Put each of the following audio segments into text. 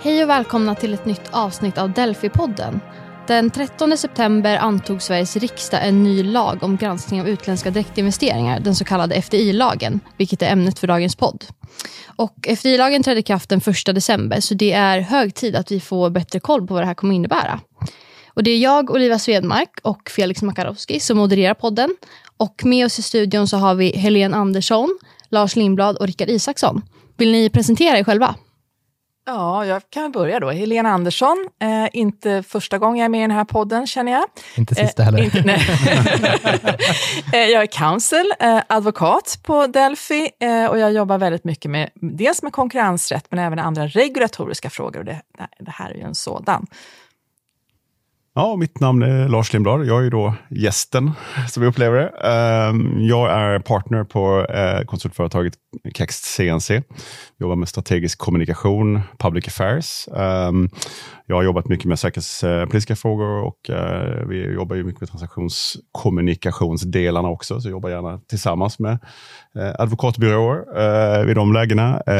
Hej och välkomna till ett nytt avsnitt av Delphi-podden. Den 13 september antog Sveriges riksdag en ny lag om granskning av utländska direktinvesteringar, den så kallade FDI-lagen, vilket är ämnet för dagens podd. Och FDI-lagen trädde i kraft den 1 december, så det är hög tid att vi får bättre koll på vad det här kommer innebära. Och det är jag, Oliva Svedmark och Felix Makarowski som modererar podden. Och med oss i studion så har vi Helene Andersson, Lars Lindblad och Rickard Isaksson. Vill ni presentera er själva? Ja, jag kan börja då. Helena Andersson, eh, inte första gången jag är med i den här podden känner jag. Inte sista heller. Eh, inte, nej. Eh, jag är counsel, eh, advokat på Delphi eh, och jag jobbar väldigt mycket med dels med konkurrensrätt men även andra regulatoriska frågor och det, det här är ju en sådan. Ja, mitt namn är Lars Lindblad. Jag är då gästen, som vi upplever det. Ehm, jag är partner på eh, konsultföretaget Kext CNC. Jobbar med strategisk kommunikation, public affairs. Ehm, jag har jobbat mycket med säkerhetspolitiska frågor och eh, vi jobbar ju mycket med transaktionskommunikationsdelarna också, så jag jobbar gärna tillsammans med Eh, advokatbyråer eh, vid de lägena. Eh,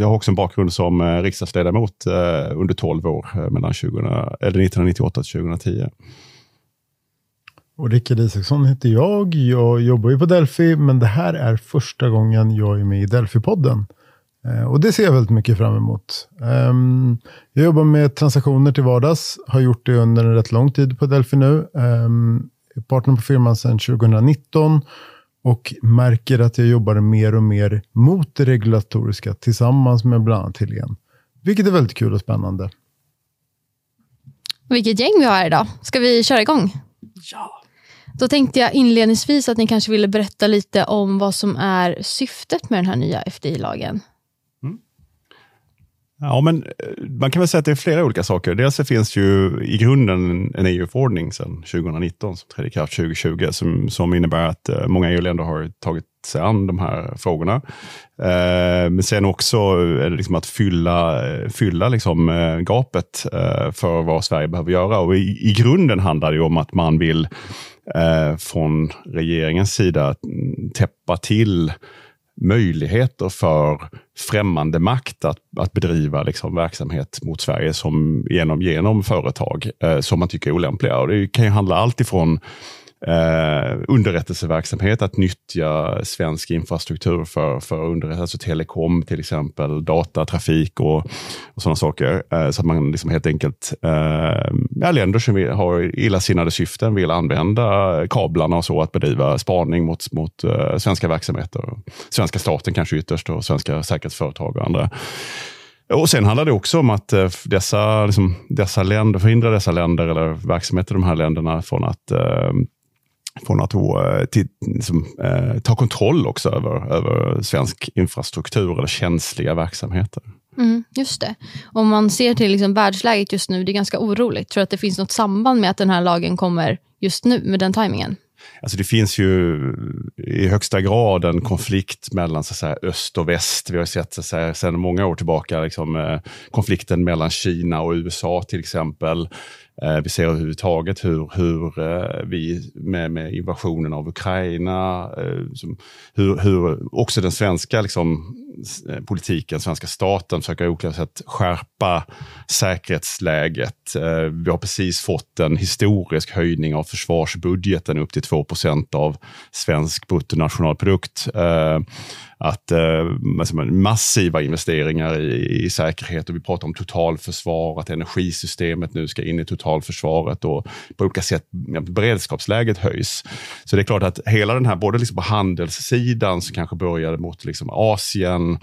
jag har också en bakgrund som riksdagsledamot under 12 år, mellan 20, eller 1998 till 2010. Och Rickard Isaksson heter jag. Jag jobbar ju på Delphi, men det här är första gången jag är med i Delphi-podden. Eh, och det ser jag väldigt mycket fram emot. Ehm, jag jobbar med transaktioner till vardags, har gjort det under en rätt lång tid på Delphi nu. Ehm, um, partner på firman sedan 2019 och märker att jag jobbar mer och mer mot det regulatoriska tillsammans med bland annat Helene. Vilket är väldigt kul och spännande. Vilket gäng vi har idag. Ska vi köra igång? Ja. Då tänkte jag inledningsvis att ni kanske ville berätta lite om vad som är syftet med den här nya FDI-lagen. Ja, men eh, man kan väl säga att det är flera olika saker. Dels så finns ju i grunden en EU-förordning sedan 2019 som trädde i kraft 2020 som, som innebär att eh, många EU-länder har tagit sig an de här frågorna. Eh, men sen också liksom att fylla, eh, fylla liksom, eh, gapet eh, för vad Sverige behöver göra. Och i, i grunden handlar det om att man vill eh, från regeringens sida täppa till möjligheter för främmande makt att, att bedriva liksom, verksamhet mot Sverige som, genom, genom företag eh, som man tycker är olämpliga. Och det kan ju handla allt ifrån eh, underrättelseverksamhet, att nyttja svensk infrastruktur för, för underrättelse, alltså telekom till exempel, datatrafik och, och sådana saker. Eh, så att man liksom helt enkelt, eh, länder som har illasinnade syften vill använda kablarna och så att bedriva spaning mot, mot eh, svenska verksamheter. Svenska staten kanske ytterst och svenska säkerhetsföretag och andra. Och Sen handlar det också om att eh, dessa, liksom, dessa länder, förhindra dessa länder eller verksamheter i de här länderna från att eh, från att då, till, liksom, eh, ta kontroll också över, över svensk infrastruktur eller känsliga verksamheter. Mm, just det. Om man ser till liksom världsläget just nu, det är ganska oroligt. Tror du att det finns något samband med att den här lagen kommer just nu, med den tajmingen? Alltså det finns ju i högsta grad en konflikt mellan så säga, öst och väst. Vi har sett så säga, sedan många år tillbaka liksom, eh, konflikten mellan Kina och USA till exempel. Eh, vi ser överhuvudtaget hur, hur eh, vi med, med invasionen av Ukraina, eh, hur, hur också den svenska liksom, politiken, svenska staten försöker olika sätt skärpa säkerhetsläget. Vi har precis fått en historisk höjning av försvarsbudgeten upp till 2% av svensk bruttonationalprodukt att eh, massiva investeringar i, i, säkerhet och vi pratar om totalförsvar, att energisystemet nu ska in i totalförsvaret och på olika sätt ja, beredskapsläget höjs. Så det är klart att hela den här, både liksom på handelssidan som kanske började mot liksom Asien,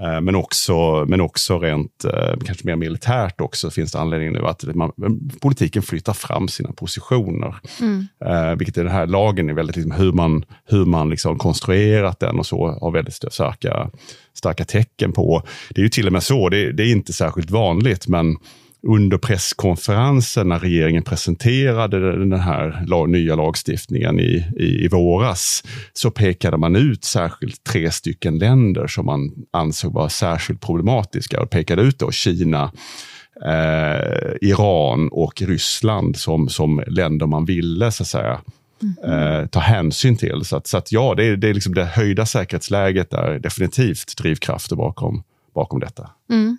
men också, men också rent, eh, kanske mer militärt också, finns det anledning nu att man, politiken flyttar fram sina positioner. Mm. Eh, vilket i den här lagen är väldigt, liksom, hur man, hur man liksom konstruerat den och så, har väldigt starka, starka tecken på. Det är ju till och med så, det, det är inte särskilt vanligt, men under presskonferensen när regeringen presenterade den här nya lagstiftningen i, i, i, våras så pekade man ut särskilt tre stycken länder som man ansåg var särskilt problematiska och pekade ut då Kina, eh, Iran och Ryssland som, som länder man ville så att säga Mm. Eh, ta hänsyn till. Så att, så att ja, det är, det är liksom det höjda säkerhetsläget är definitivt drivkrafter bakom, bakom detta. Mm.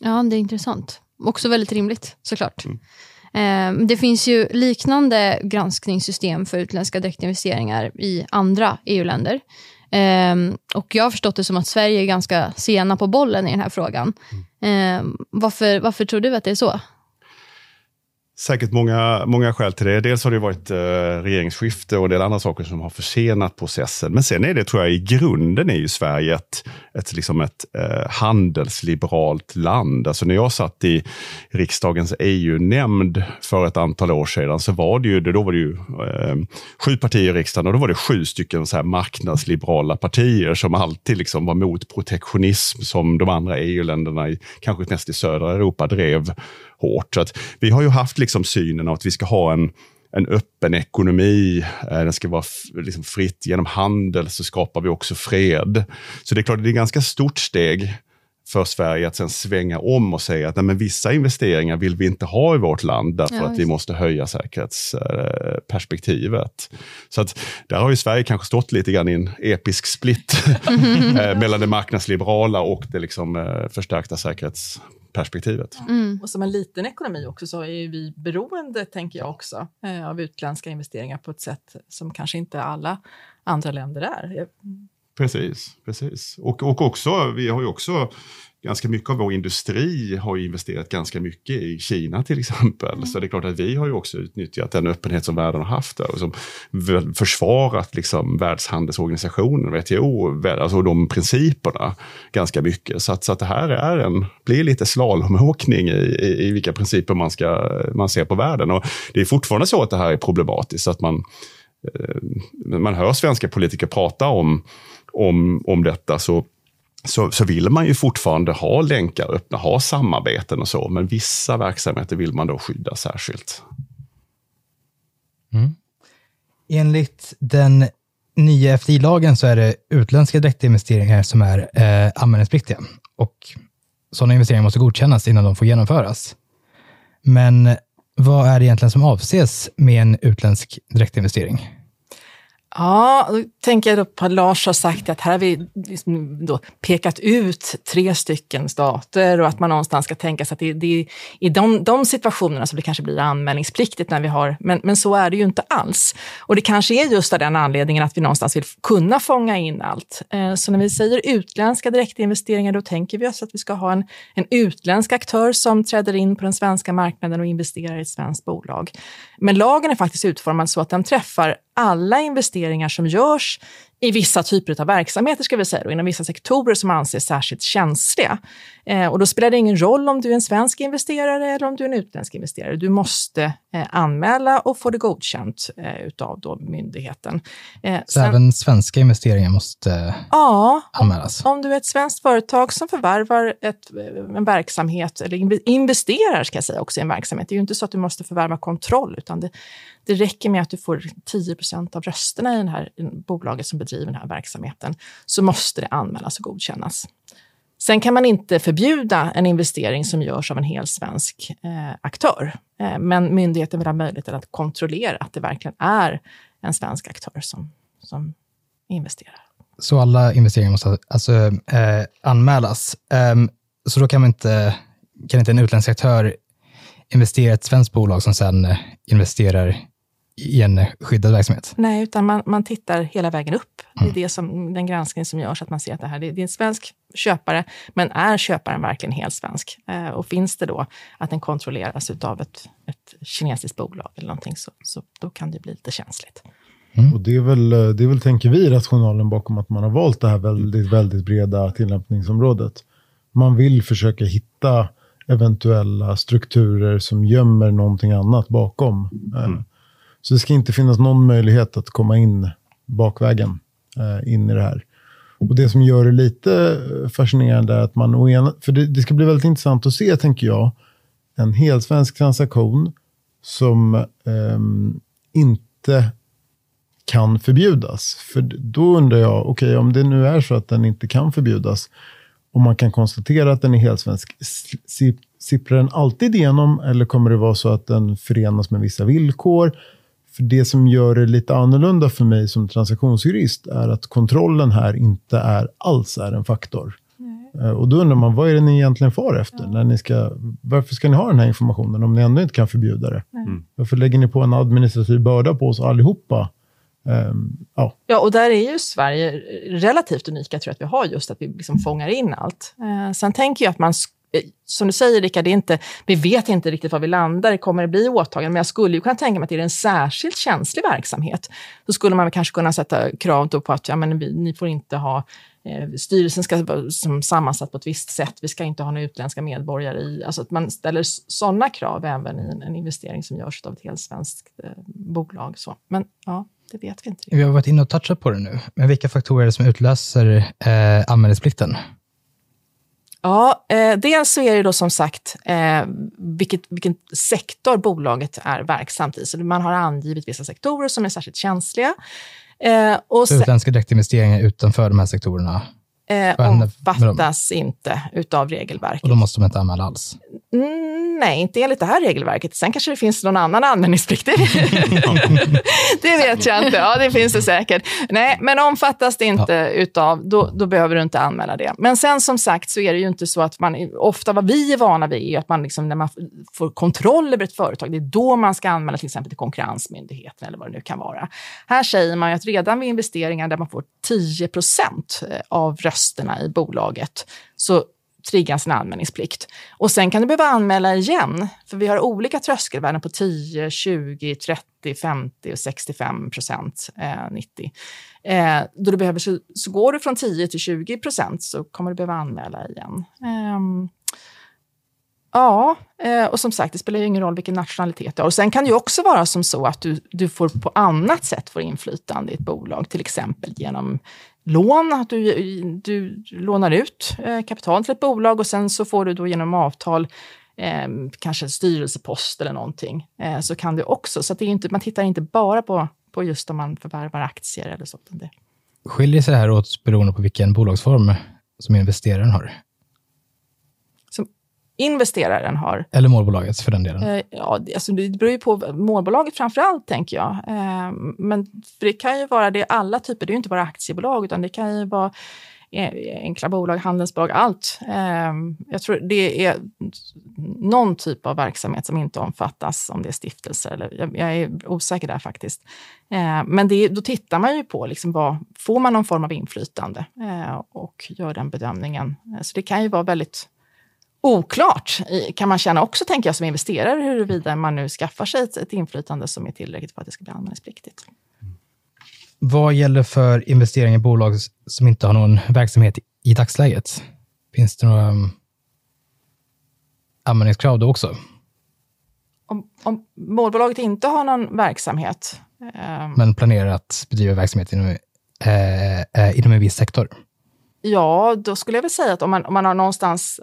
Ja, det är intressant. Också väldigt rimligt, såklart. Mm. Eh, det finns ju liknande granskningssystem för utländska direktinvesteringar i andra EU-länder. Eh, och jag har förstått det som att Sverige är ganska sena på bollen i den här frågan. Eh, varför, varför tror du att det är så? Säkert många, många skäl till det. Dels har det varit eh, regeringsskifte och en del andra saker som har försenat processen. Men sen är det, tror jag, i grunden är ju Sverige ett, ett, liksom ett eh, handelsliberalt land. Alltså när jag satt i riksdagens EU-nämnd för ett antal år sedan så var det ju, då var det ju eh, sju partier i riksdagen och då var det sju stycken så här marknadsliberala partier som alltid liksom var mot protektionism som de andra EU-länderna, kanske mest i södra Europa, drev hårt. Så att vi har ju haft liksom synen av att vi ska ha en, en öppen ekonomi. Eh, den ska vara liksom fritt. Genom handel så skapar vi också fred. Så det är klart, det är ett ganska stort steg för Sverige att sen svänga om och säga att nej, men vissa investeringar vill vi inte ha i vårt land därför ja, att vi måste höja säkerhetsperspektivet. Så att där har ju Sverige kanske stått lite grann i en episk split eh, mellan det marknadsliberala och det liksom eh, förstärkta säkerhets perspektivet. Mm. Och som en liten ekonomi också så är vi beroende, tänker jag också, eh, av utländska investeringar på ett sätt som kanske inte alla andra länder är. Precis, precis. Och, och också, vi har ju också ganska mycket av vår industri har investerat ganska mycket i Kina till exempel. Mm. Så det är klart att vi har ju också utnyttjat den öppenhet som världen har haft där och som försvarat liksom Världshandelsorganisationen, WTO, alltså de principerna ganska mycket. Så att, så att det här är en, blir lite slalomåkning i, i, i vilka principer man, ska, man ser på världen. Och det är fortfarande så att det här är problematiskt, att man, eh, man hör svenska politiker prata om, om, om detta så så, så vill man ju fortfarande ha länkar öppna, ha samarbeten och så, men vissa verksamheter vill man då skydda särskilt. Mm. Enligt den nya FDI-lagen så är det utländska direktinvesteringar som är eh, anmälningspliktiga och sådana investeringar måste godkännas innan de får genomföras. Men vad är det egentligen som avses med en utländsk direktinvestering? Ja, då tänker jag då på att Lars har sagt att här har vi liksom då pekat ut tre stycken stater och att man någonstans ska tänka sig att det, det är i de, de situationerna som det kanske blir anmälningspliktigt när vi har, men, men så är det ju inte alls. Och det kanske är just av den anledningen att vi någonstans vill kunna fånga in allt. Eh, så när vi säger utländska direktinvesteringar, då tänker vi oss att vi ska ha en, en utländsk aktör som träder in på den svenska marknaden och investerar i ett svenskt bolag. Men lagen är faktiskt utformad så att den träffar alla investeringar som görs i vissa typer av verksamheter, ska vi säga, och inom vissa sektorer som anses särskilt känsliga. Eh, och då spelar det ingen roll om du är en svensk investerare eller om du är en utländsk investerare. Du måste eh, anmäla och få det godkänt eh, utav då myndigheten. Eh, Så sen, även svenska investeringar måste ja, anmälas? Om, om du är ett svenskt företag som förvärvar ett, en verksamhet, eller investerar ska jag säga också i en verksamhet. Det är ju inte så att du måste förvärva kontroll, utan det, det räcker med att du får 10 procent av rösterna i det här bolaget som bedriver den här verksamheten, så måste det anmälas och godkännas. Sen kan man inte förbjuda en investering som görs av en hel svensk eh, aktör, eh, men myndigheten vill ha möjlighet att kontrollera att det verkligen är en svensk aktör som, som investerar. Så alla investeringar måste alltså eh, anmälas. Ehm, så då kan, man inte, kan inte en utländsk aktör investera i ett svenskt bolag som sen eh, investerar i en skyddad verksamhet? Nej, utan man, man tittar hela vägen upp. Mm. Det är mm. det som, den granskning som görs, att man ser att det här det är en svensk köpare, men är köparen verkligen helt svensk? Eh, och finns det då att den kontrolleras av ett, ett kinesiskt bolag eller någonting, så, så då kan det bli lite känsligt. Mm. Och det är, väl, det är väl, tänker vi, rationalen bakom att man har valt det här väldigt, väldigt breda tillämpningsområdet. Man vill försöka hitta eventuella strukturer som gömmer någonting annat bakom. Eh, mm. Så det ska inte finnas någon möjlighet att komma in bakvägen eh, in i det här. Och Det som gör det lite eh, fascinerande är att man, ena, för det, det, ska bli väldigt intressant att se, tänker jag, en helsvensk transaktion som eh, inte kan förbjudas. För då undrar jag, okej, okay, om det nu är så att den inte kan förbjudas, om man kan konstatera att den är helsvensk, sipprar den alltid igenom eller kommer det vara så att den förenas med vissa villkor? För det som gör det lite annorlunda för mig som transaktionsjurist är att kontrollen här inte är alls är en faktor. Eh, och då undrar man, vad är det ni egentligen far efter? När ni ska, varför ska ni ha den här informationen om ni ändå inte kan förbjuda det? Mm. Varför lägger ni på en administrativ börda på oss allihopa? Um, ja. ja, och där är ju Sverige relativt unika, tror jag, att vi har just att vi liksom fångar in allt. Eh, sen tänker jag att man Eh, som du säger Rickard, det är inte, vi vet inte riktigt var vi landar, kommer det bli åtaganden? Men jag skulle ju kunna tänka mig att det är en särskilt känslig verksamhet. Så skulle man kanske kunna sätta krav på att ja, men vi, ni får inte ha eh, Styrelsen ska vara som sammansatt på ett visst sätt. Vi ska inte ha några utländska medborgare i. Alltså att man ställer sådana krav även i en, en investering som görs av ett helt svenskt eh, bolag. Så. Men ja, det vet vi inte. Vi har varit inne och touchat på det nu. Men vilka faktorer är det som utlöser eh, anmälningsplikten? Ja, eh, dels så är det då som sagt eh, vilket, vilken sektor bolaget är verksamt i. Så man har angivit vissa sektorer som är särskilt känsliga. Eh, och så utländska direktinvesteringar utanför de här sektorerna eh, omfattas inte utav regelverket. Och då måste de inte anmäla alls? Mm, nej, inte enligt det här regelverket. Sen kanske det finns någon annan anmälningsplikt. det vet jag inte. Ja, det finns det säkert. Nej, men omfattas det inte ja. utav, då, då behöver du inte anmäla det. Men sen som sagt så är det ju inte så att man, ofta vad vi är vana vid är att man liksom, när man får kontroll över ett företag, det är då man ska anmäla till exempel till Konkurrensmyndigheten eller vad det nu kan vara. Här säger man ju att redan vid investeringar där man får 10 procent av rösterna rösterna i bolaget så triggas en anmälningsplikt. Och sen kan du behöva anmäla igen, för vi har olika tröskelvärden på 10, 20, 30, 50 och 65 procent, eh, 90. Eh, då du behöver, så, så, går du från 10 till 20 procent så kommer du behöva anmäla igen. Eh, Ja, eh, och som sagt, det spelar ju ingen roll vilken nationalitet du har. Och sen kan det ju också vara som så att du, du får på annat sätt får inflytande i ett bolag, till exempel genom lån, att du, du lånar ut eh, kapital till ett bolag och sen så får du då genom avtal eh, kanske en styrelsepost eller någonting. Eh, så kan du också, så det är inte, man tittar inte bara på, på just om man förvärvar aktier eller sånt. Det. Skiljer sig det här åt beroende på vilken bolagsform som investeraren har? Investeraren har. Eller målbolaget för den delen. Eh, ja, alltså det beror ju på målbolaget framför allt, tänker jag. Eh, men det kan ju vara det alla typer, det är ju inte bara aktiebolag, utan det kan ju vara eh, enkla bolag, handelsbolag, allt. Eh, jag tror det är någon typ av verksamhet som inte omfattas, om det är stiftelser. Eller, jag, jag är osäker där faktiskt. Eh, men det, då tittar man ju på, liksom vad, får man någon form av inflytande? Eh, och gör den bedömningen. Så det kan ju vara väldigt oklart, kan man känna också, tänker jag, som investerare, huruvida man nu skaffar sig ett, ett inflytande som är tillräckligt för att det ska bli anmälningspliktigt. Vad gäller för investeringar i bolag som inte har någon verksamhet i dagsläget? Finns det några um, anmälningskrav då också? Om, om målbolaget inte har någon verksamhet. Eh, Men planerar att bedriva verksamhet inom, eh, eh, inom en viss sektor? Ja, då skulle jag väl säga att om man, om man har någonstans,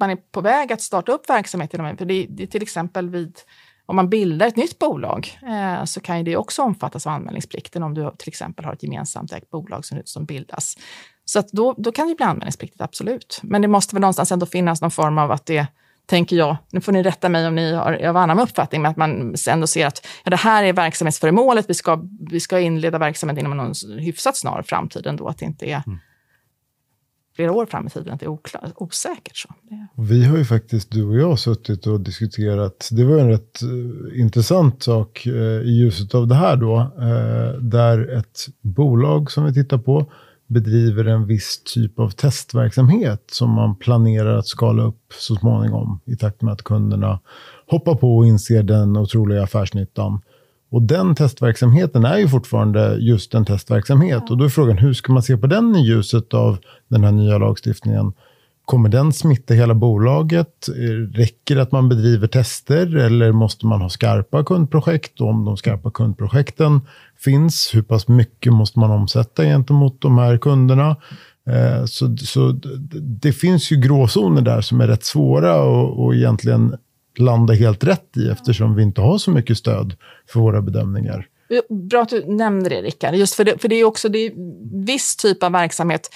man är på väg att starta upp verksamhet inom för det, det är till exempel vid om man bildar ett nytt bolag eh, så kan ju det också omfattas av anmälningsplikten om du till exempel har ett gemensamt ägt bolag som, som bildas. Så att då, då kan det bli anmälningspliktigt, absolut. Men det måste väl någonstans ändå finnas någon form av att det, tänker jag, nu får ni rätta mig om ni har av annan uppfattning, men att man ändå ser att ja, det här är verksamhetsföremålet, vi ska, vi ska inleda verksamhet inom någon hyfsat snar framtid ändå, att det inte är mm flera år fram i tiden, att det är oklart, osäkert. Så. Vi har ju faktiskt, du och jag, suttit och diskuterat, det var en rätt uh, intressant sak uh, i ljuset av det här då, uh, där ett bolag som vi tittar på bedriver en viss typ av testverksamhet som man planerar att skala upp så småningom i takt med att kunderna hoppar på och inser den otroliga affärsnyttan. Och den testverksamheten är ju fortfarande just en testverksamhet. Ja. Och då är frågan, hur ska man se på den i ljuset av den här nya lagstiftningen? Kommer den smitta hela bolaget? Räcker det att man bedriver tester eller måste man ha skarpa kundprojekt? Och om de skarpa kundprojekten finns, hur pass mycket måste man omsätta gentemot de här kunderna? Eh, så, så det finns ju gråzoner där som är rätt svåra och, och egentligen landa helt rätt i eftersom vi inte har så mycket stöd för våra bedömningar. Bra att du nämner det, Rickard. Just för det, för det är också det är viss typ av verksamhet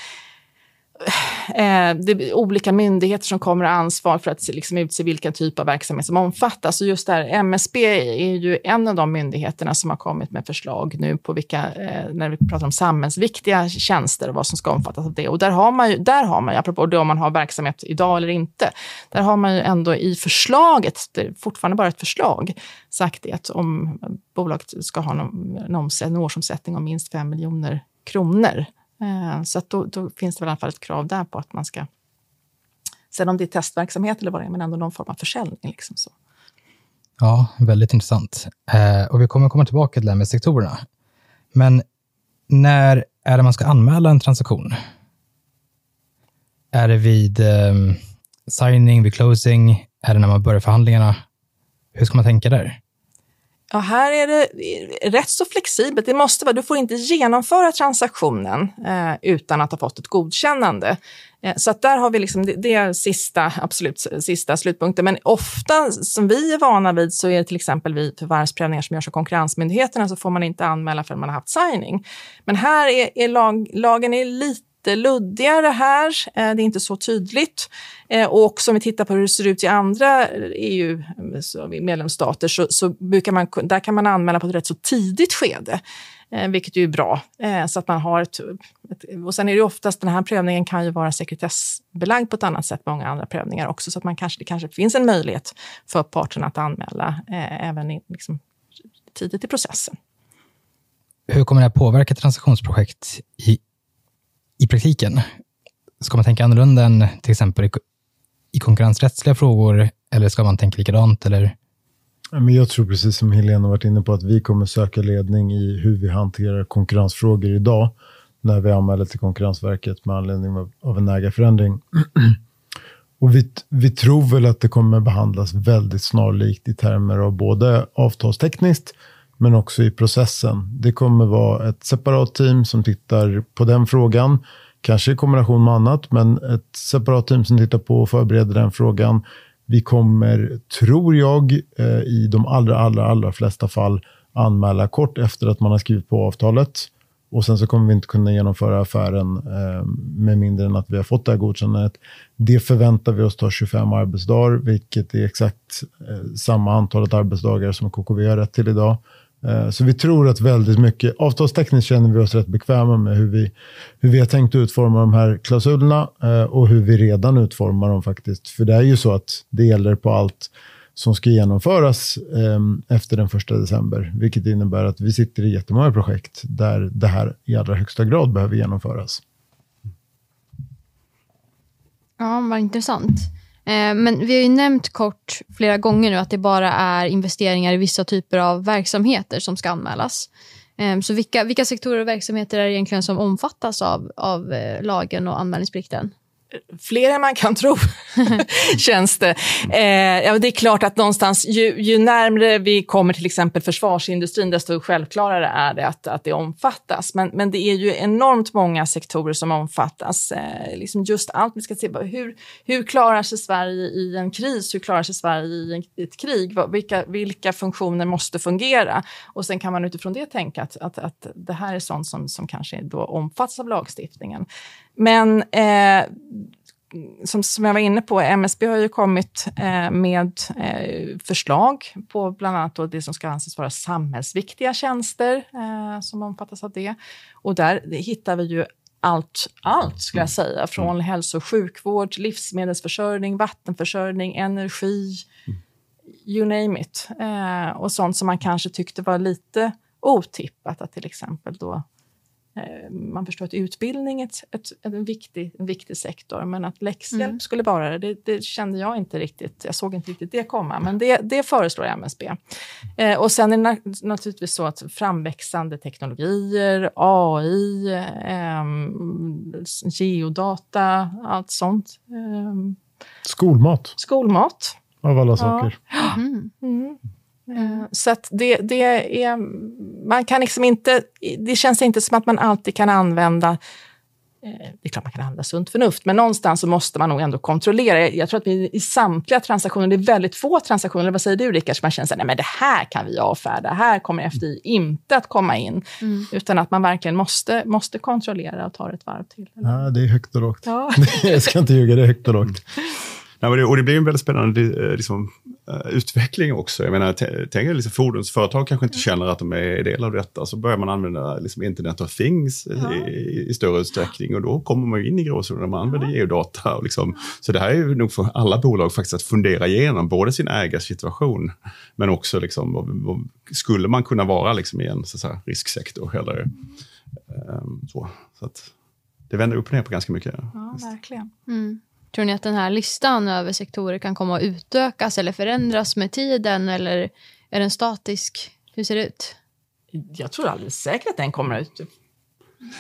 eh, det är olika myndigheter som kommer att ha ansvar för att liksom utse vilken typ av verksamhet som omfattas. Och just där, MSB är ju en av de myndigheterna som har kommit med förslag nu på vilka, eh, när vi pratar om samhällsviktiga tjänster och vad som ska omfattas av det. Och där har man ju, där har man ju, apropå det om man har verksamhet idag eller inte, där har man ju ändå i förslaget, det är fortfarande bara ett förslag, sagt det att om bolaget ska ha någon, en, en årsomsättning om minst 5 miljoner kronor Eh, så att då, då, finns det väl i alla fall ett krav där på att man ska... Sen om det är testverksamhet eller vad det är, men ändå någon form av försäljning. Liksom så. Ja, väldigt intressant. Eh, och vi kommer komma tillbaka till det här med sektorerna. Men när är det man ska anmäla en transaktion? Är det vid eh, signing, vid closing? Är det när man börjar förhandlingarna? Hur ska man tänka där? Ja, här är det rätt så flexibelt. Det måste vara, du får inte genomföra transaktionen eh, utan att ha fått ett godkännande. Eh, så att där har vi liksom, det, det, är sista, absolut sista slutpunkten. Men ofta, som vi är vana vid, så är det till exempel vid förvärvsprövningar som görs av konkurrensmyndigheterna så får man inte anmäla förrän man har haft signing. Men här är, är lag, lagen är lite lite luddigare här. Eh, det är inte så tydligt. Eh, och också om vi tittar på hur det ser ut i andra EU-medlemsstater så, så brukar man, där kan man anmäla på ett rätt så tidigt skede eh, vilket ju är bra. Så att man har ett, ett, och sen är det oftast, den här prövningen kan ju vara sekretessbelagd på ett annat sätt, många andra prövningar också, så att man kanske, det kanske finns en möjlighet för parterna att anmäla eh, även i, liksom, tidigt i processen. Hur kommer det här påverka transaktionsprojekt i i praktiken? Ska man tänka annorlunda än till exempel i, konkurrensrättsliga frågor eller ska man tänka likadant? Eller? jag tror precis som Helena varit inne på att vi kommer söka ledning i hur vi hanterar konkurrensfrågor idag när vi anmäler till Konkurrensverket med anledning av en ägarförändring. Och vi, vi tror väl att det kommer behandlas väldigt snarlikt i termer av både avtalstekniskt men också i processen. Det kommer vara ett separat team som tittar på den frågan, kanske i kombination med annat, men ett separat team som tittar på och förbereder den frågan. Vi kommer, tror jag, eh, i de allra, allra, allra flesta fall anmäla kort efter att man har skrivit på avtalet. Och sen så kommer vi inte kunna genomföra affären eh, med mindre än att vi har fått det här godkännandet. Det förväntar vi oss ta 25 arbetsdagar, vilket är exakt eh, samma antalet arbetsdagar som KKV har rätt till idag. Eh, så vi tror att väldigt mycket, avtalstekniskt känner vi oss rätt bekväma med hur vi, hur vi har tänkt utforma de här klausulerna eh, och hur vi redan utformar dem faktiskt. För det är ju så att det gäller på allt som ska genomföras ehm, efter den första december, vilket innebär att vi sitter i jättemånga projekt där det här i allra högsta grad behöver genomföras. Ja, vad intressant. Eh, men vi har ju nämnt kort flera gånger nu att det bara är investeringar i vissa typer av verksamheter som ska anmälas. Eh, så vilka, vilka sektorer och verksamheter är det egentligen som omfattas av, av eh, lagen och anmälningsplikten? Fler än man kan tro, känns det. Eh, ja, det är klart att någonstans, ju, ju, närmre vi kommer till exempel försvarsindustrin, desto självklarare är det att, att det omfattas. Men, men det är ju enormt många sektorer som omfattas. Eh, liksom just allt, vi ska se hur, hur klarar sig Sverige i en kris? Hur klarar sig Sverige i en, ett krig? Vilka, vilka funktioner måste fungera? Och sen kan man utifrån det tänka att, att, att det här är sånt som, som kanske då omfattas av lagstiftningen. Men eh, som, som jag var inne på, MSB har ju kommit eh, med eh, förslag på bland annat då det som ska anses vara samhällsviktiga tjänster eh, som omfattas av det. Och där hittar vi ju allt, allt skulle jag mm. säga, från mm. hälso och sjukvård, livsmedelsförsörjning, vattenförsörjning, energi, mm. you name it. Eh, och sånt som man kanske tyckte var lite otippat, att till exempel då man förstår att utbildning är ett, ett, en, viktig, en viktig sektor, men att läxhjälp mm. skulle vara det, det, kände jag inte riktigt. Jag såg inte riktigt det komma, men det, det föreslår MSB. Eh, och sen är det naturligtvis så att framväxande teknologier, AI, eh, geodata, allt sånt. Eh, skolmat. Skolmat. Av alla saker. Ja. Mm. Mm. Mm. Så att det, det är, man kan liksom inte, det känns inte som att man alltid kan använda det är klart man kan använda sunt förnuft, men någonstans så måste man nog ändå kontrollera. Jag tror att vi i samtliga transaktioner, det är väldigt få transaktioner, vad säger du Rickard, som man känner att nej men det här kan vi avfärda, här kommer FDI inte att komma in. Mm. Utan att man verkligen måste, måste kontrollera och ta ett varv till. Eller? Ja, det är högt och lågt. Ja. jag ska inte ljuga, det är högt och lågt. Ja, och, det, och det blir en väldigt spännande eh, liksom, utveckling också. Jag menar, tänk att liksom, fordonsföretag kanske inte känner att de är del av detta. Så börjar man använda liksom, Internet of Things ja. i, i, större utsträckning och då kommer man in i gråzonen man använder ja. geodata. Och liksom, så det här är ju nog för alla bolag faktiskt att fundera igenom både sin ägarsituation men också liksom, vad, vad, skulle man kunna vara liksom, i en så säga, risksektor eller um, så. så att, det vänder upp och ner på ganska mycket. Ja, verkligen. Mm. Tror ni att den här listan över sektorer kan komma att utökas eller förändras med tiden eller är den statisk? Hur ser det ut? Jag tror alldeles säkert att den kommer att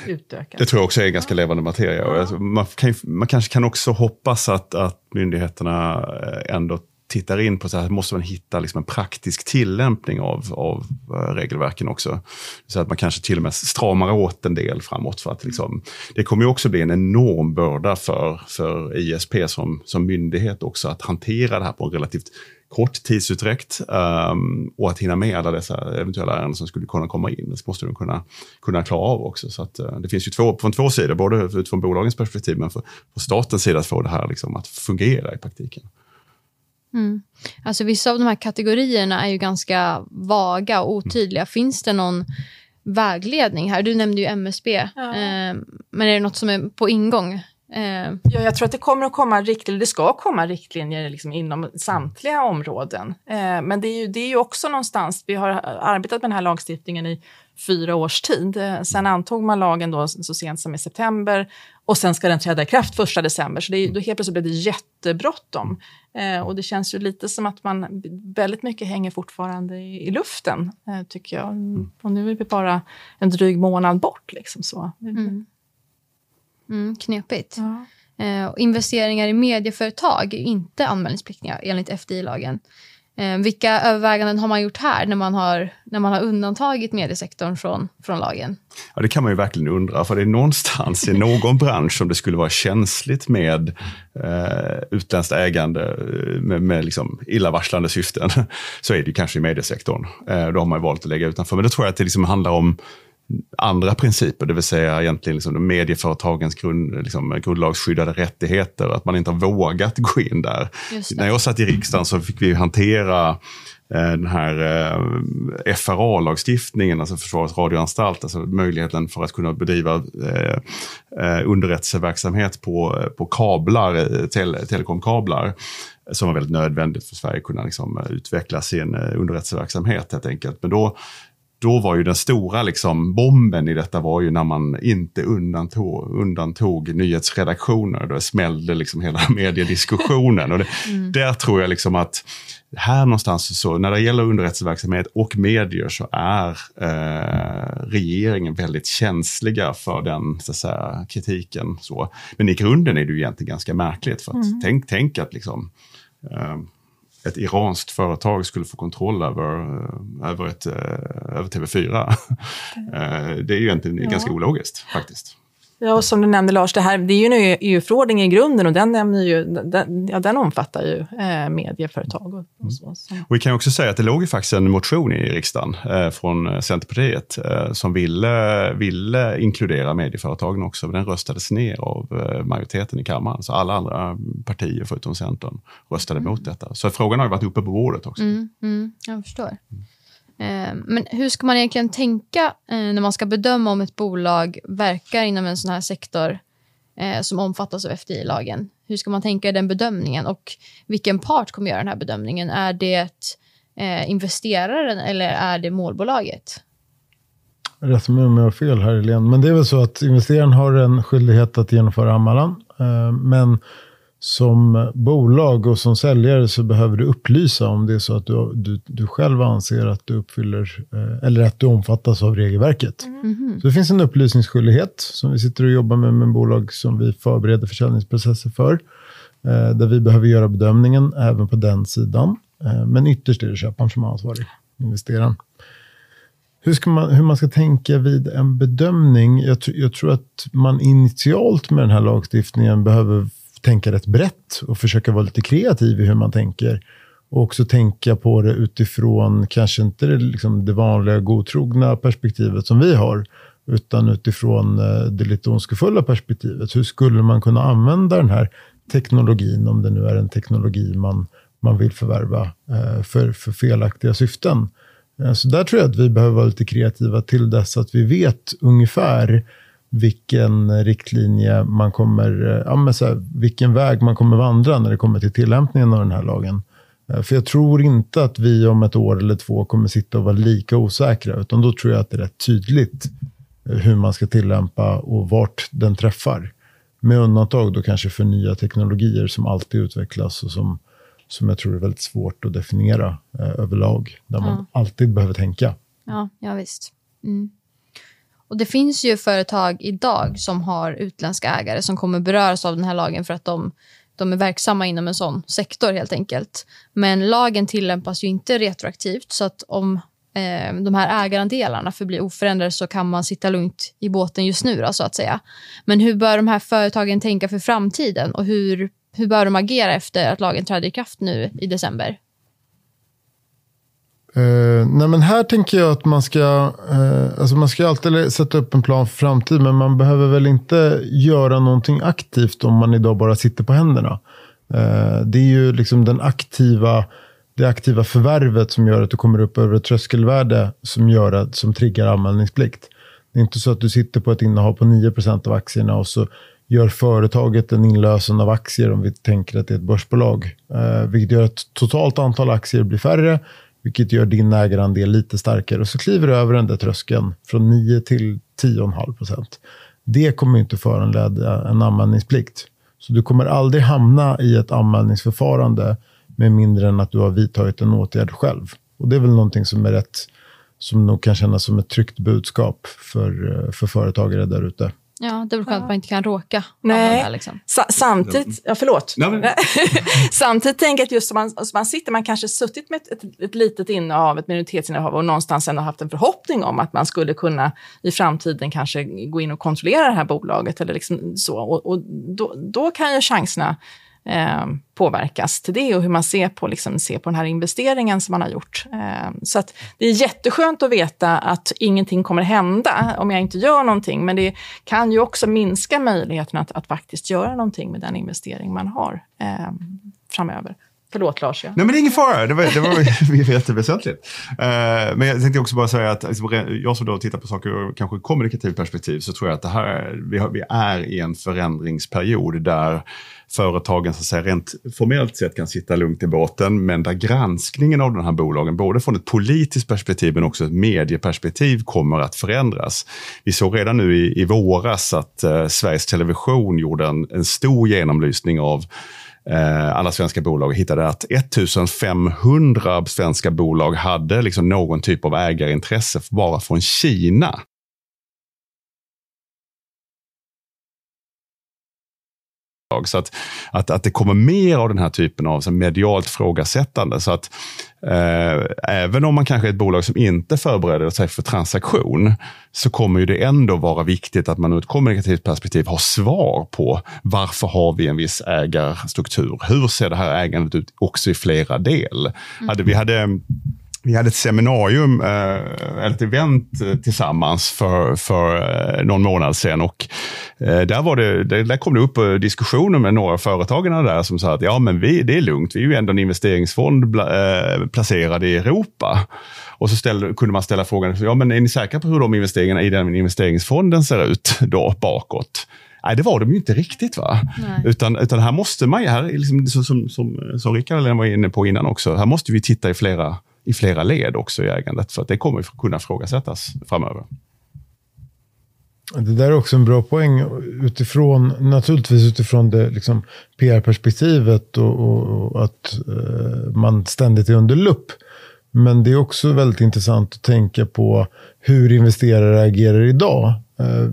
utökas. Det tror jag också är en ganska levande materia. Ja. Man, kan, man kanske kan också hoppas att, att myndigheterna eh, ändå tittar in på så här, måste man hitta liksom en praktisk tillämpning av, av uh, regelverken också. Så att man kanske till och med stramar åt en del framåt. För att liksom, det kommer ju också bli en enorm börda för, för ISP som, som myndighet också att hantera det här på en relativt kort tidsutdräkt um, och att hinna med alla dessa eventuella ärenden som skulle kunna komma in. Det måste de kunna, kunna klara av också. Så att, uh, det finns ju två, från två sidor, både utifrån bolagens perspektiv men från statens sida att få det här liksom, att fungera i praktiken. Mm. Alltså vissa av de här kategorierna är ju ganska vaga och otydliga. Finns det någon vägledning här? Du nämnde ju MSB, ja. eh, men är det något som är på ingång? Eh. Ja, jag tror att det kommer att komma riktlinjer, det ska komma riktlinjer liksom inom samtliga områden. Eh, men det är, ju, det är ju också någonstans, vi har arbetat med den här lagstiftningen i fyra års tid. Eh, sen antog man lagen då så sent som i september och sen ska den träda i kraft första december. Så det är, då helt plötsligt blev det jättebråttom. Eh, och det känns ju lite som att man väldigt mycket hänger fortfarande i, i luften, eh, tycker jag. Mm. Och nu är vi bara en dryg månad bort. Liksom, så. Mm. Mm, knepigt. Ja. Eh, investeringar i medieföretag är inte anmälningspliktiga enligt FDI-lagen. Eh, vilka överväganden har man gjort här när man har, när man har undantagit mediesektorn från, från lagen? Ja, det kan man ju verkligen undra, för det är någonstans i någon bransch som det skulle vara känsligt med eh, utländskt ägande eh, med, med liksom illavarslande syften, så är det kanske i mediesektorn. Eh, då har man valt att lägga utanför. Men då tror jag att det liksom handlar om andra principer, det vill säga egentligen liksom medieföretagens grund, liksom grundlagsskyddade rättigheter, att man inte har vågat gå in där. När jag satt i riksdagen så fick vi hantera eh, den här eh, FRA-lagstiftningen, alltså Försvarets radioanstalt, alltså möjligheten för att kunna bedriva eh, underrättelseverksamhet på, på kablar, tele, telekomkablar som var väldigt nödvändigt för Sverige att kunna liksom, utveckla sin underrättelseverksamhet helt enkelt. Men då då var ju den stora liksom, bomben i detta var ju när man inte undantog, undantog nyhetsredaktioner. Då smällde liksom hela mediediskussionen. Och det, mm. Där tror jag liksom att här någonstans, så, när det gäller underrättelseverksamhet och medier så är eh, regeringen väldigt känsliga för den så säga, kritiken. Så. Men i grunden är det ju egentligen ganska märkligt. För att mm. tänk, tänk att liksom, eh, ett iranskt företag skulle få kontroll över, eh, över, ett, eh, över TV4. Eh, det är ju egentligen ja. ganska ologiskt faktiskt. Ja, och som du nämnde Lars, det, här, det är ju en EU-förordning i grunden och den, nämner ju, den, ja, den omfattar ju eh, medieföretag. Och, och så, så. Och vi kan också säga att det låg ju faktiskt en motion i riksdagen eh, från Centerpartiet eh, som ville, ville inkludera medieföretagen också, men den röstades ner av eh, majoriteten i kammaren. Så alla andra partier förutom Centern röstade mm. mot detta. Så frågan har ju varit uppe på bordet också. Mm, mm, jag förstår. Mm. Ehm, men hur ska man egentligen tänka eh, när man ska bedöma om ett bolag verkar inom en sån här sektor eh, som omfattas av FDI-lagen? Hur ska man tänka i den bedömningen och vilken part kommer göra den här bedömningen? Är det eh, investeraren eller är det målbolaget? Rätta mig om jag har fel här, Helene. Men det är väl så att investeraren har en skyldighet att genomföra anmälan. Ehm, men som bolag och som säljare så behöver du upplysa om det är så att du, du, du själv anser att du uppfyller eh, eller att du omfattas av regelverket. Mm. Så det finns en upplysningsskyldighet som vi sitter och jobbar med med bolag som vi förbereder försäljningsprocesser för. Eh, där vi behöver göra bedömningen även på den sidan. Eh, men ytterst är det köparen som är ansvarig, investeraren. hur, ska man, hur man ska tänka vid en bedömning. Jag, jag tror att man initialt med den här lagstiftningen behöver tänka rätt brett och försöka vara lite kreativ i hur man tänker. Och också tänka på det utifrån, kanske inte det, liksom, det vanliga godtrogna perspektivet som vi har, utan utifrån eh, det lite ondskefulla perspektivet. Hur skulle man kunna använda den här teknologin, om det nu är en teknologi man, man vill förvärva, eh, för, för felaktiga syften? Eh, så där tror jag att vi behöver vara lite kreativa till dess att vi vet ungefär vilken riktlinje man kommer, ja, men så här, vilken väg man kommer vandra när det kommer till tillämpningen av den här lagen. För jag tror inte att vi om ett år eller två kommer sitta och vara lika osäkra, utan då tror jag att det är rätt tydligt hur man ska tillämpa och vart den träffar. Med undantag då kanske för nya teknologier som alltid utvecklas och som, som jag tror är väldigt svårt att definiera eh, överlag. Där ja. man alltid behöver tänka. Ja, ja visst. Mm. Och Det finns ju företag idag som har utländska ägare som kommer beröras av den här lagen för att de, de är verksamma inom en sån sektor helt enkelt. Men lagen tillämpas ju inte retroaktivt så att om eh, de här ägarandelarna förblir oförändrade så kan man sitta lugnt i båten just nu då, så att säga. Men hur bör de här företagen tänka för framtiden och hur, hur bör de agera efter att lagen träder i kraft nu i december? Uh, nej men här tänker jag att man ska, uh, alltså man ska alltid sätta upp en plan för framtiden, men man behöver väl inte göra någonting aktivt om man idag bara sitter på händerna. Uh, det är ju liksom den aktiva det aktiva förvärvet som gör att du kommer upp över ett tröskelvärde som, gör att, som triggar anmälningsplikt. Det är inte så att du sitter på ett innehav på 9% av aktierna och så gör företaget en inlösen av aktier om vi tänker att det är ett börsbolag. Eh, vilket gör att totalt antal aktier blir färre, vilket gör din ägarandel lite starkare. Och så kliver du över den där tröskeln från 9 till 10,5 procent. Det kommer inte föranleda en anmälningsplikt. Så du kommer aldrig hamna i ett anmälningsförfarande med mindre än att du har vidtagit en åtgärd själv. Och det är väl någonting som är rätt, som nog kan kännas som ett tryggt budskap för, eh, för företagare där ute. Ja, det är väl skönt att man inte kan råka Nej. Där, liksom. Sa samtidigt, ja förlåt. Nej, samtidigt tänker jag att just som man, som man sitter, man kanske suttit med ett, ett, ett litet innehav, ett minoritetsinnehav och någonstans ändå haft en förhoppning om att man skulle kunna i framtiden kanske gå in och kontrollera det här bolaget eller liksom så. Och, och då, då kan ju chanserna eh, påverkas till det och hur man ser på, liksom, ser på den här investeringen som man har gjort. Eh, så att det är jätteskönt att veta att ingenting kommer hända om jag inte gör någonting, men det kan ju också minska möjligheten att, att faktiskt göra någonting med den investering man har eh, framöver. Förlåt Lars. Ja. Nej, men det är ingen fara. Det var, det var jätteväsentligt. Uh, eh, men jag tänkte också bara säga att liksom, jag som då tittar på saker ur kanske kommunikativt perspektiv så tror jag att det här, vi, har, vi är i en förändringsperiod där företagen så att säga, rent formellt sett kan sitta lugnt i båten, men där granskningen av de här bolagen, både från ett politiskt perspektiv men också ett medieperspektiv, kommer att förändras. Vi såg redan nu i, i våras att eh, Sveriges Television gjorde en, en stor genomlysning av eh, alla svenska bolag och hittade att 1500 svenska bolag hade liksom någon typ av ägarintresse bara från Kina. Så att, att, att det kommer mer av den här typen av så medialt frågasättande. Så att eh, även om man kanske är ett bolag som inte förbereder sig för transaktion, så kommer ju det ändå vara viktigt att man ur ett kommunikativt perspektiv har svar på varför har vi en viss ägarstruktur? Hur ser det här ägandet ut också i flera del? Mm. Hade, vi hade vi hade ett seminarium, eh, ett event eh, tillsammans för, för eh, någon månad sedan och där, var det, där kom det upp diskussioner med några av företagen där som sa att ja, men vi, det är lugnt, vi är ju ändå en investeringsfond placerad i Europa. Och så ställde, kunde man ställa frågan, ja, men är ni säkra på hur de investeringarna i den investeringsfonden ser ut då bakåt? Nej, det var de ju inte riktigt. va? Utan, utan här måste man ju, här, liksom, som, som, som, som Rickard var inne på innan också, här måste vi titta i flera i flera led också i ägandet, för att det kommer kunna ifrågasättas framöver. Det där är också en bra poäng utifrån, naturligtvis utifrån det liksom PR-perspektivet och, och, och, att eh, man ständigt är under lupp. Men det är också väldigt intressant att tänka på hur investerare agerar idag. Eh,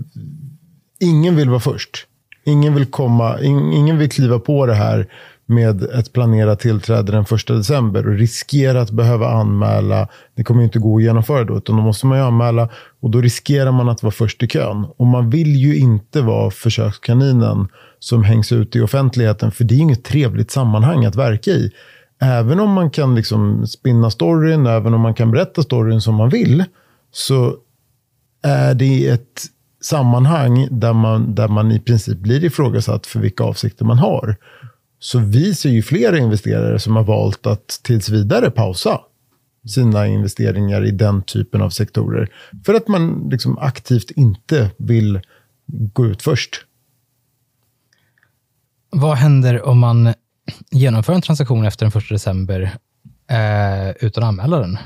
ingen vill vara först. ingen vill komma, ingen vill kliva på det här med ett planerat tillträde den 1 december och riskera att behöva anmäla. Det kommer inte gå att genomföra då, utan då måste man ju anmäla och då riskerar man att vara först i kön. Och man vill ju inte vara försökskaninen som hängs ut i offentligheten, för det är inget trevligt sammanhang att verka i. Även om man kan liksom spinna storyn, även om man kan berätta storyn som man vill, så är det ett sammanhang där man, där man i princip blir ifrågasatt för vilka avsikter man har. Så vi ser ju flera investerare som har valt att tills vidare pausa sina investeringar i den typen av sektorer. För att man liksom aktivt inte vill gå ut först. Vad händer om man genomför en transaktion efter den 1 december eh, utan att anmäla den?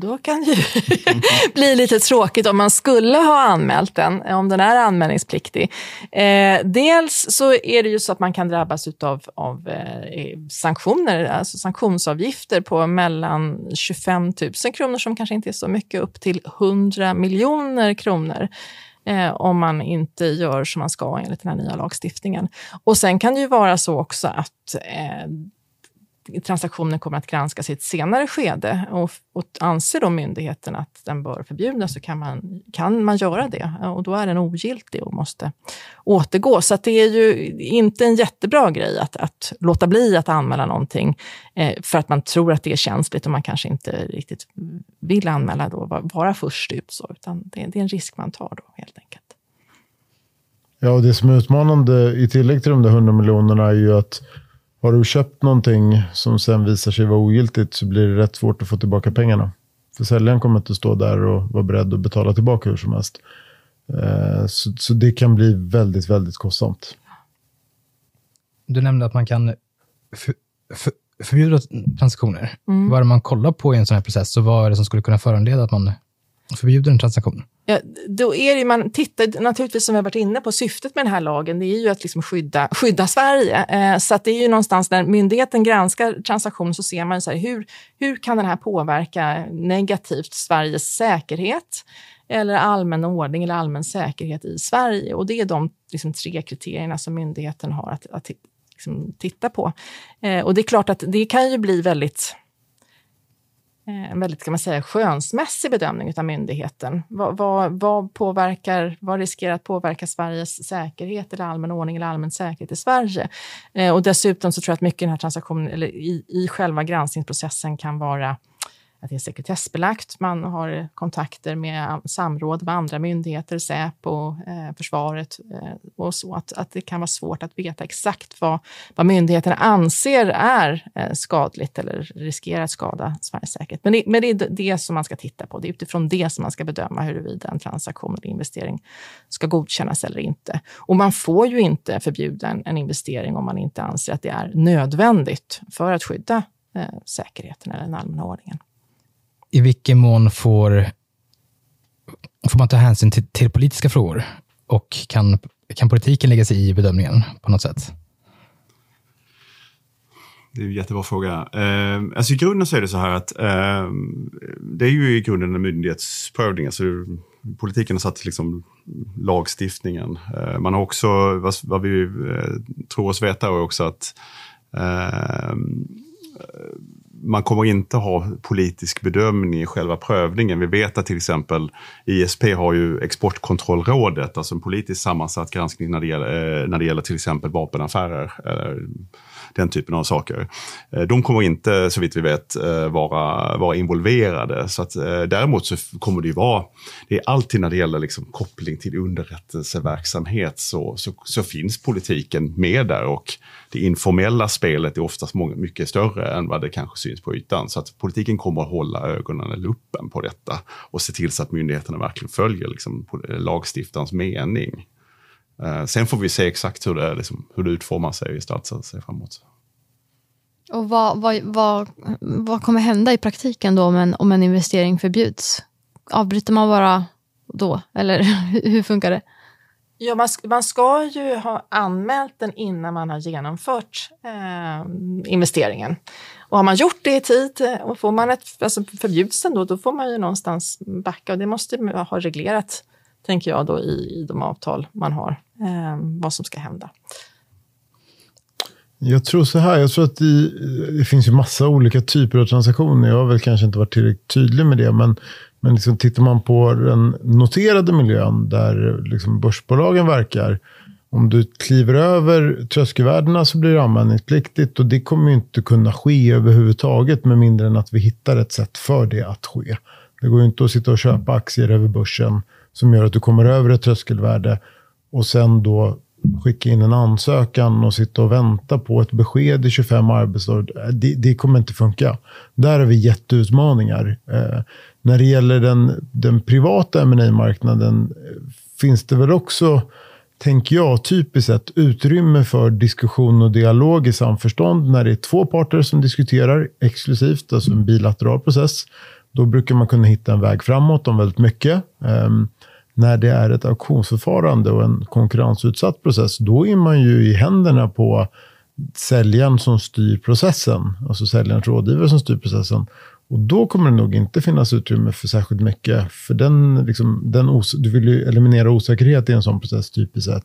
Då kan det ju bli lite tråkigt om man skulle ha anmält den, om den är anmälningspliktig. Eh, dels så är det ju så att man kan drabbas utav, av eh, sanktioner, alltså sanktionsavgifter på mellan 25 000 kronor, som kanske inte är så mycket, upp till 100 miljoner kronor. Eh, om man inte gör som man ska enligt den här nya lagstiftningen. Och sen kan det ju vara så också att eh, transaktionen kommer att granskas i ett senare skede och, och anser då myndigheten att den bör förbjudas så kan man, kan man göra det och då är den ogiltig och måste återgå. Så det är ju inte en jättebra grej att, att låta bli att anmäla någonting eh, för att man tror att det är känsligt och man kanske inte riktigt vill anmäla då, vara, vara först ut, så, utan det, det är en risk man tar då helt enkelt. Ja, och det som är utmanande i tillägg till de där 100 miljonerna är ju att har du köpt någonting som sen visar sig vara ogiltigt så blir det rätt svårt att få tillbaka pengarna. För säljaren kommer inte stå där och vara beredd att betala tillbaka hur som helst. Eh, så, så det kan bli väldigt, väldigt kostsamt. Du nämnde att man kan för, för, förbjuda transaktioner. Mm. Vad är det man kollar på i en sån här process och vad är det som skulle kunna föranleda att man förbjuder en transaktion? Ja, då är det, man tittar naturligtvis, som vi har varit inne på, syftet med den här lagen det är ju att liksom skydda, skydda Sverige. Eh, så det är ju någonstans när myndigheten granskar transaktioner så ser man så här, hur, hur kan den här påverka negativt Sveriges säkerhet eller allmän ordning eller allmän säkerhet i Sverige. Och det är de liksom, tre kriterierna som myndigheten har att, att liksom, titta på. Eh, och det är klart att det kan ju bli väldigt Eh, en väldigt kan man säga, skönsmässig bedömning av myndigheten. Vad, vad, vad, påverkar, vad riskerar att påverka Sveriges säkerhet eller allmän ordning eller allmän säkerhet i Sverige? Eh, och dessutom så tror jag att mycket i den här transaktionen, eller i, i själva granskningsprocessen kan vara att det är sekretessbelagt. Man har kontakter med samråd med andra myndigheter, Säpo, eh, försvaret eh, och så. Att, att det kan vara svårt att veta exakt vad, vad myndigheterna anser är eh, skadligt eller riskerar att skada Sveriges säkerhet. Men det, men det är det som man ska titta på. Det är utifrån det som man ska bedöma huruvida en transaktion eller investering ska godkännas eller inte. Och man får ju inte förbjuda en, en investering om man inte anser att det är nödvändigt för att skydda eh, säkerheten eller den allmänna ordningen i vilken mån får, får man ta hänsyn till, till politiska frågor? Och kan, kan politiken lägga sig i bedömningen på något sätt? Det är en jättebra fråga. Eh, alltså I grunden så är det så här att eh, det är ju i grunden en myndighetsprövning. Alltså, politiken har satt liksom lagstiftningen. Eh, man har också, vad, vad vi eh, tror oss veta, är också att eh, man kommer inte ha politisk bedömning i själva prövningen. Vi vet att till exempel ISP har ju Exportkontrollrådet, alltså en politiskt sammansatt granskning när det gäller, eh, när det gäller till exempel vapenaffärer. Den typen av saker. Eh, de kommer inte, så vitt vi vet, eh, vara, vara involverade. Så att, eh, däremot så kommer det ju vara, det är alltid när det gäller liksom koppling till underrättelseverksamhet så, så, så finns politiken med där och det informella spelet är oftast många, mycket större än vad det kanske syns på ytan. Så att politiken kommer att hålla ögonen eller luppen på detta och se till så att myndigheterna verkligen följer liksom, lagstiftarens mening. Eh, sen får vi se exakt hur det, liksom, hur det utformar sig och gestaltar sig framåt. Och vad, vad, vad, vad kommer hända i praktiken då om en, om en investering förbjuds? Avbryter man bara då, eller hur funkar det? Ja, man, man ska ju ha anmält den innan man har genomfört eh, investeringen. Och har man gjort det i tid eh, och får man ett, alltså förbjuds den då, då får man ju någonstans backa och det måste man ha reglerat tänker jag då, i, i de avtal man har, eh, vad som ska hända. Jag tror så här, jag tror att det, det finns ju massa olika typer av transaktioner. Jag har väl kanske inte varit tillräckligt tydlig med det, men, men liksom tittar man på den noterade miljön där liksom börsbolagen verkar, om du kliver över tröskelvärdena så blir det anmälningspliktigt och det kommer ju inte kunna ske överhuvudtaget med mindre än att vi hittar ett sätt för det att ske. Det går ju inte att sitta och köpa aktier över börsen som gör att du kommer över ett tröskelvärde och sen då skicka in en ansökan och sitta och vänta på ett besked i 25 arbetsdagar. Det, det kommer inte funka. Där har vi jätteutmaningar. Eh, när det gäller den, den privata ma marknaden eh, finns det väl också, tänker jag, typiskt sett utrymme för diskussion och dialog i samförstånd när det är två parter som diskuterar exklusivt, alltså en bilateral process. Då brukar man kunna hitta en väg framåt om väldigt mycket. Um, när det är ett auktionsförfarande och en konkurrensutsatt process, då är man ju i händerna på säljaren som styr processen, alltså säljarens rådgivare som styr processen. Och då kommer det nog inte finnas utrymme för särskilt mycket. För den, liksom, den du vill ju eliminera osäkerhet i en sån process typiskt sett.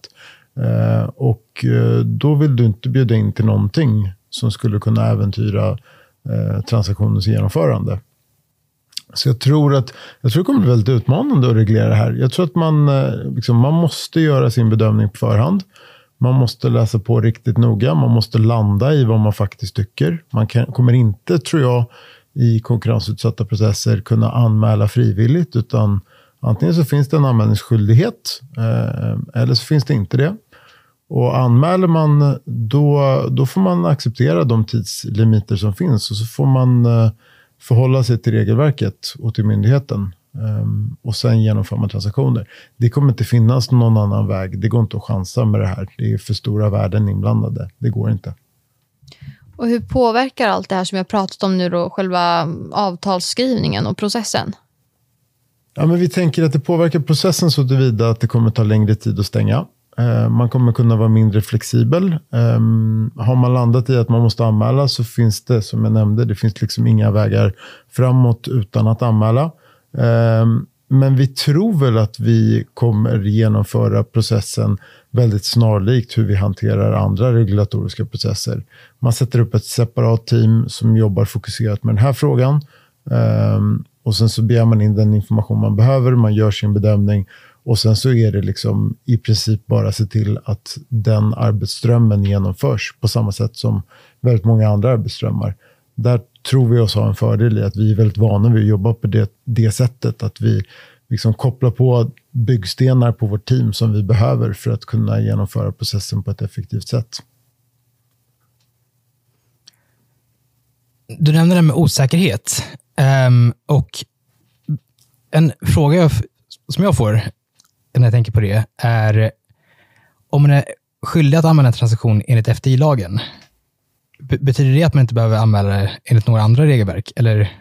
Ehm, eh, och då vill du inte bjuda in till någonting som skulle kunna äventyra eh, transaktionens genomförande. Så jag tror att jag tror det kommer bli väldigt utmanande att reglera det här. Jag tror att man, eh, liksom, man måste göra sin bedömning på förhand. Man måste läsa på riktigt noga. Man måste landa i vad man faktiskt tycker. Man kan, kommer inte, tror jag, i konkurrensutsatta processer kunna anmäla frivilligt. Utan antingen så finns det en anmälningsskyldighet eh, eller så finns det inte det. Och anmäler man, då, då får man acceptera de tidslimiter som finns. Och så får man eh, förhålla sig till regelverket och till myndigheten. Um, och sen genomför man transaktioner. Det kommer inte finnas någon annan väg. Det går inte att chansa med det här. Det är för stora värden inblandade. Det går inte. Och hur påverkar allt det här som jag pratat om nu då, själva avtalsskrivningen och processen? Ja, men vi tänker att det påverkar processen så tillvida att det kommer ta längre tid att stänga. Eh, man kommer kunna vara mindre flexibel. Ehm, har man landat i att man måste anmäla så finns det, som jag nämnde, det finns liksom inga vägar framåt utan att anmäla. Ehm, men vi tror väl att vi kommer genomföra processen väldigt snarlikt hur vi hanterar andra regulatoriska processer. Man sätter upp ett separat team som jobbar fokuserat med den här frågan. Ehm, och sen så begär man in den information man behöver, man gör sin bedömning och sen så är det liksom i princip bara se till att den arbetsströmmen genomförs på samma sätt som väldigt många andra arbetsströmmar. Där tror vi oss ha en fördel i att vi är väldigt vana vid att jobba på det, det sättet. Att vi liksom kopplar på byggstenar på vårt team som vi behöver för att kunna genomföra processen på ett effektivt sätt. Du nämnde det med osäkerhet. Um, och en fråga jag, som jag får när jag tänker på det är om man är skyldig att anmäla en transaktion enligt FDI-lagen, betyder det att man inte behöver anmäla det enligt några andra regelverk? Eller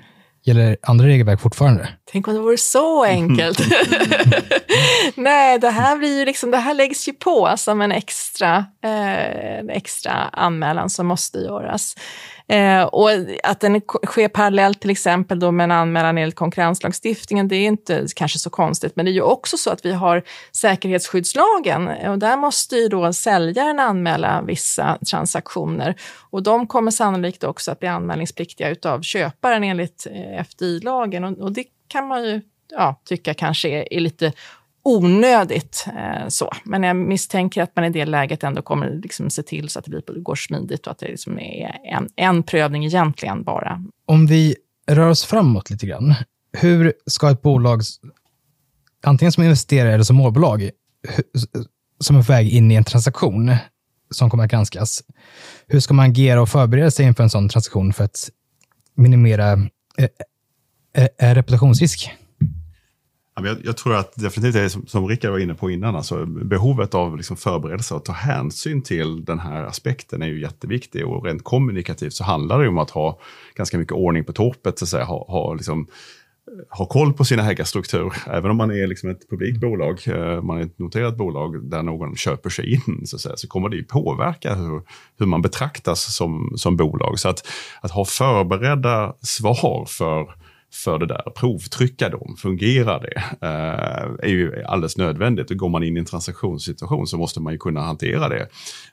gäller andra regelverk fortfarande? Tänk om det vore så enkelt. Nej, det här, blir ju liksom, det här läggs ju på som en extra, eh, extra anmälan som måste göras. Eh, och att den sker parallellt till exempel då med en anmälan enligt konkurrenslagstiftningen, det är inte kanske så konstigt, men det är ju också så att vi har säkerhetsskyddslagen. Och där måste ju då säljaren anmäla vissa transaktioner. Och de kommer sannolikt också att bli anmälningspliktiga utav köparen enligt eh, FDI-lagen och, och det kan man ju ja, tycka kanske är, är lite onödigt. Eh, så. Men jag misstänker att man i det läget ändå kommer liksom se till så att det blir, går smidigt och att det liksom är en, en prövning egentligen bara. Om vi rör oss framåt lite grann. Hur ska ett bolag, antingen som investerare eller som målbolag, som är på väg in i en transaktion som kommer att granskas, hur ska man agera och förbereda sig inför en sån transaktion för att minimera eh, eh, eh reputationsrisk? Jag, jag, tror att definitivt är som, som Rickard var inne på innan, alltså behovet av liksom förberedelse och ta hänsyn till den här aspekten är ju jätteviktig. Och rent kommunikativt så handlar det om att ha ganska mycket ordning på torpet, så att säga. Ha, ha, liksom, ha koll på sina ägarstruktur. Även om man är liksom ett publikt bolag, eh, man är ett noterat bolag där någon köper sig in, så, att säga, så kommer det ju påverka hur, hur man betraktas som, som bolag. Så att, att ha förberedda svar för för det där. Provtrycka dem, fungerar det? Eh, är ju alldeles nödvändigt. Går man in i en transaktionssituation så måste man ju kunna hantera det.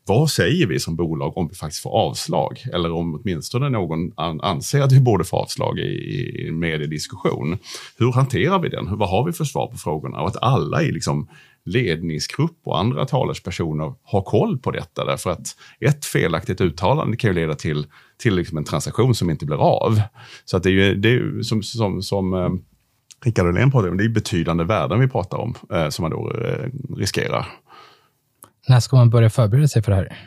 Vad säger vi som bolag om vi faktiskt får avslag? Eller om åtminstone någon an anser att vi borde få avslag i, i en mediediskussion. Hur hanterar vi den? Vad har vi för svar på frågorna? Och att alla i liksom ledningsgrupp och andra talespersoner har koll på detta. Därför att ett felaktigt uttalande kan ju leda till, till liksom en transaktion som inte blir av. Så att det är ju, det är som, som, som eh, Rickard Ollén pratar om, det är betydande värden vi pratar om eh, som man då eh, riskerar. När ska man börja förbereda sig för det här?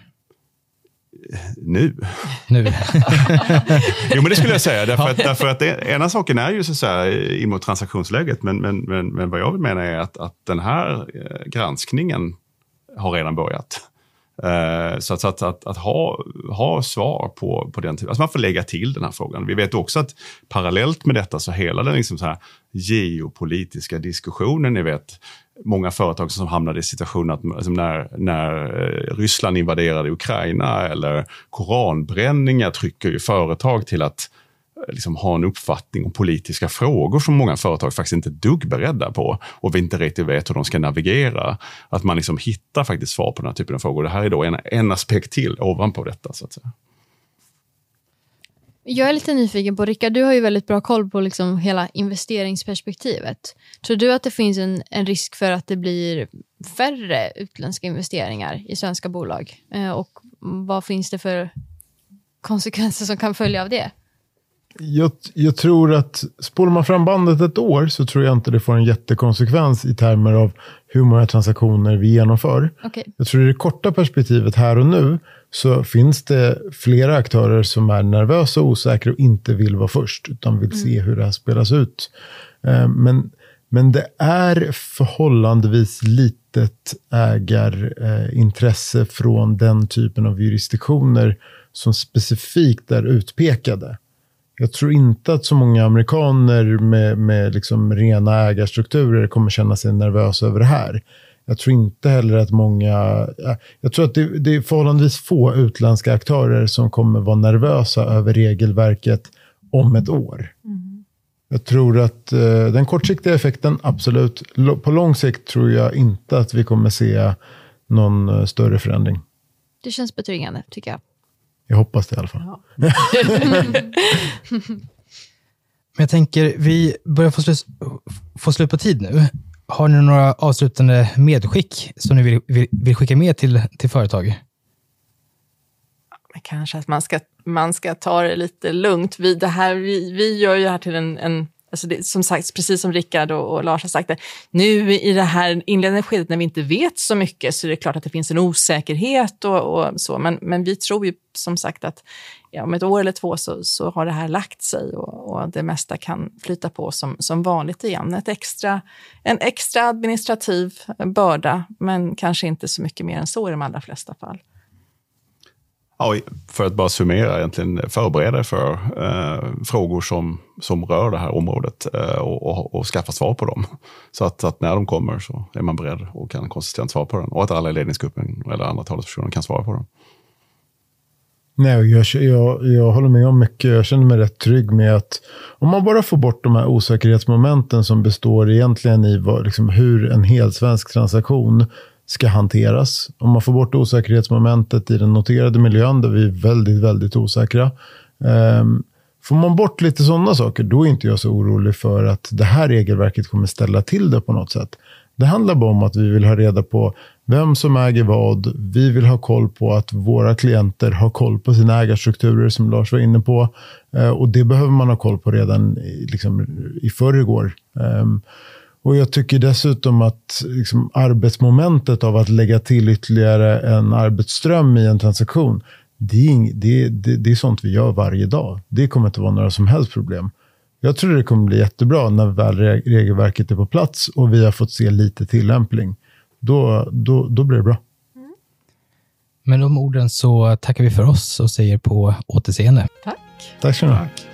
Nu. Nu. jo, men det skulle jag säga. Därför att, därför att det, ena saken är ju så att in mot transaktionsläget, men, men, men, men vad jag vill mena är att, att den här eh, granskningen har redan börjat. Uh, så att, att, att, att, ha, ha svar på, på den typen, alltså man får lägga till den här frågan. Vi vet också att parallellt med detta så hela den liksom så här geopolitiska diskussionen, ni vet, många företag som hamnade i situationen att alltså när, när eh, Ryssland invaderade Ukraina eller koranbränningar trycker ju företag till att Eh, liksom ha en uppfattning om politiska frågor som många företag faktiskt inte är dugg beredda på och vi inte riktigt vet hur de ska navigera. Att man liksom hittar faktiskt svar på den här typen av frågor. Det här är då en, en aspekt till ovanpå detta. så att säga. Jag är lite nyfiken på, Rickard, du har ju väldigt bra koll på liksom hela investeringsperspektivet. Tror du att det finns en, en risk för att det blir färre utländska investeringar i svenska bolag? Eh, och vad finns det för konsekvenser som kan följa av det? Jag, jag, tror att spolar man fram bandet ett år så tror jag inte det får en jättekonsekvens i termer av hur många transaktioner vi genomför. Okay. Jag tror i det korta perspektivet här och nu så finns det flera aktörer som är nervösa och osäkra och inte vill vara först, utan vill se mm. hur det här spelas ut. Eh, men, men det är förhållandevis litet ägarintresse från den typen av jurisdiktioner som specifikt är utpekade. Jag tror inte att så många amerikaner med, med liksom rena ägarstrukturer kommer känna sig nervösa över det här. Jag tror inte heller att många... Jag tror att det, det är förhållandevis få utländska aktörer som kommer vara nervösa över regelverket om ett år. Mm. Jag tror att uh, den kortsiktiga effekten, absolut. På lång sikt tror jag inte att vi kommer se någon uh, större förändring. Det känns betryggande, tycker jag. Jag hoppas det i alla fall. Ja. Men jag tänker, vi börjar få, slu få slut på tid nu. Har ni några avslutande medskick som ni vill, vill, vill skicka med till, till företag? Kanske att man ska, man ska ta det lite lugnt. Vi, det här, vi, vi gör ju det här till en, en Alltså det, som sagt, precis som Rickard och, och, Lars har sagt, det, nu i det här inledande skedet när vi inte vet så mycket så är det klart att det finns en osäkerhet och, och så. Men, men vi tror ju som sagt att ja, om ett år eller två så, så har det här lagt sig och, och, det mesta kan flyta på som, som vanligt igen. Ett extra, en extra administrativ börda, men kanske inte så mycket mer än så i de allra flesta fall. Ja, för att bara summera, egentligen förbereda för eh, frågor som, som rör det här området eh, och, och, och, skaffa svar på dem. Så att, att, när de kommer så är man beredd och kan konsistent svara på den. Och att alla i ledningsgruppen eller andra talespersoner kan svara på den. Nej, jag, jag, jag håller med om mycket. Jag känner mig rätt trygg med att om man bara får bort de här osäkerhetsmomenten som består egentligen i vad, liksom, hur en hel svensk transaktion ska hanteras. Om man får bort osäkerhetsmomentet i den noterade miljön där vi är väldigt, väldigt osäkra. Um, får man bort lite sådana saker, då är inte jag så orolig för att det här regelverket kommer ställa till det på något sätt. Det handlar bara om att vi vill ha reda på vem som äger vad. Vi vill ha koll på att våra klienter har koll på sina ägarstrukturer, som Lars var inne på. Uh, och det behöver man ha koll på redan i, liksom, i förrgår. Um, och jag tycker dessutom att liksom, arbetsmomentet av att lägga till ytterligare en arbetsström i en transaktion, det är, det, det, det är sånt vi gör varje dag. Det kommer inte vara några som helst problem. Jag tror det kommer bli jättebra när väl regelverket är på plats och vi har fått se lite tillämpning. Då, då, då blir det bra. Mm. Med de orden så tackar vi för oss och säger på återseende. Tack. Tack så mycket.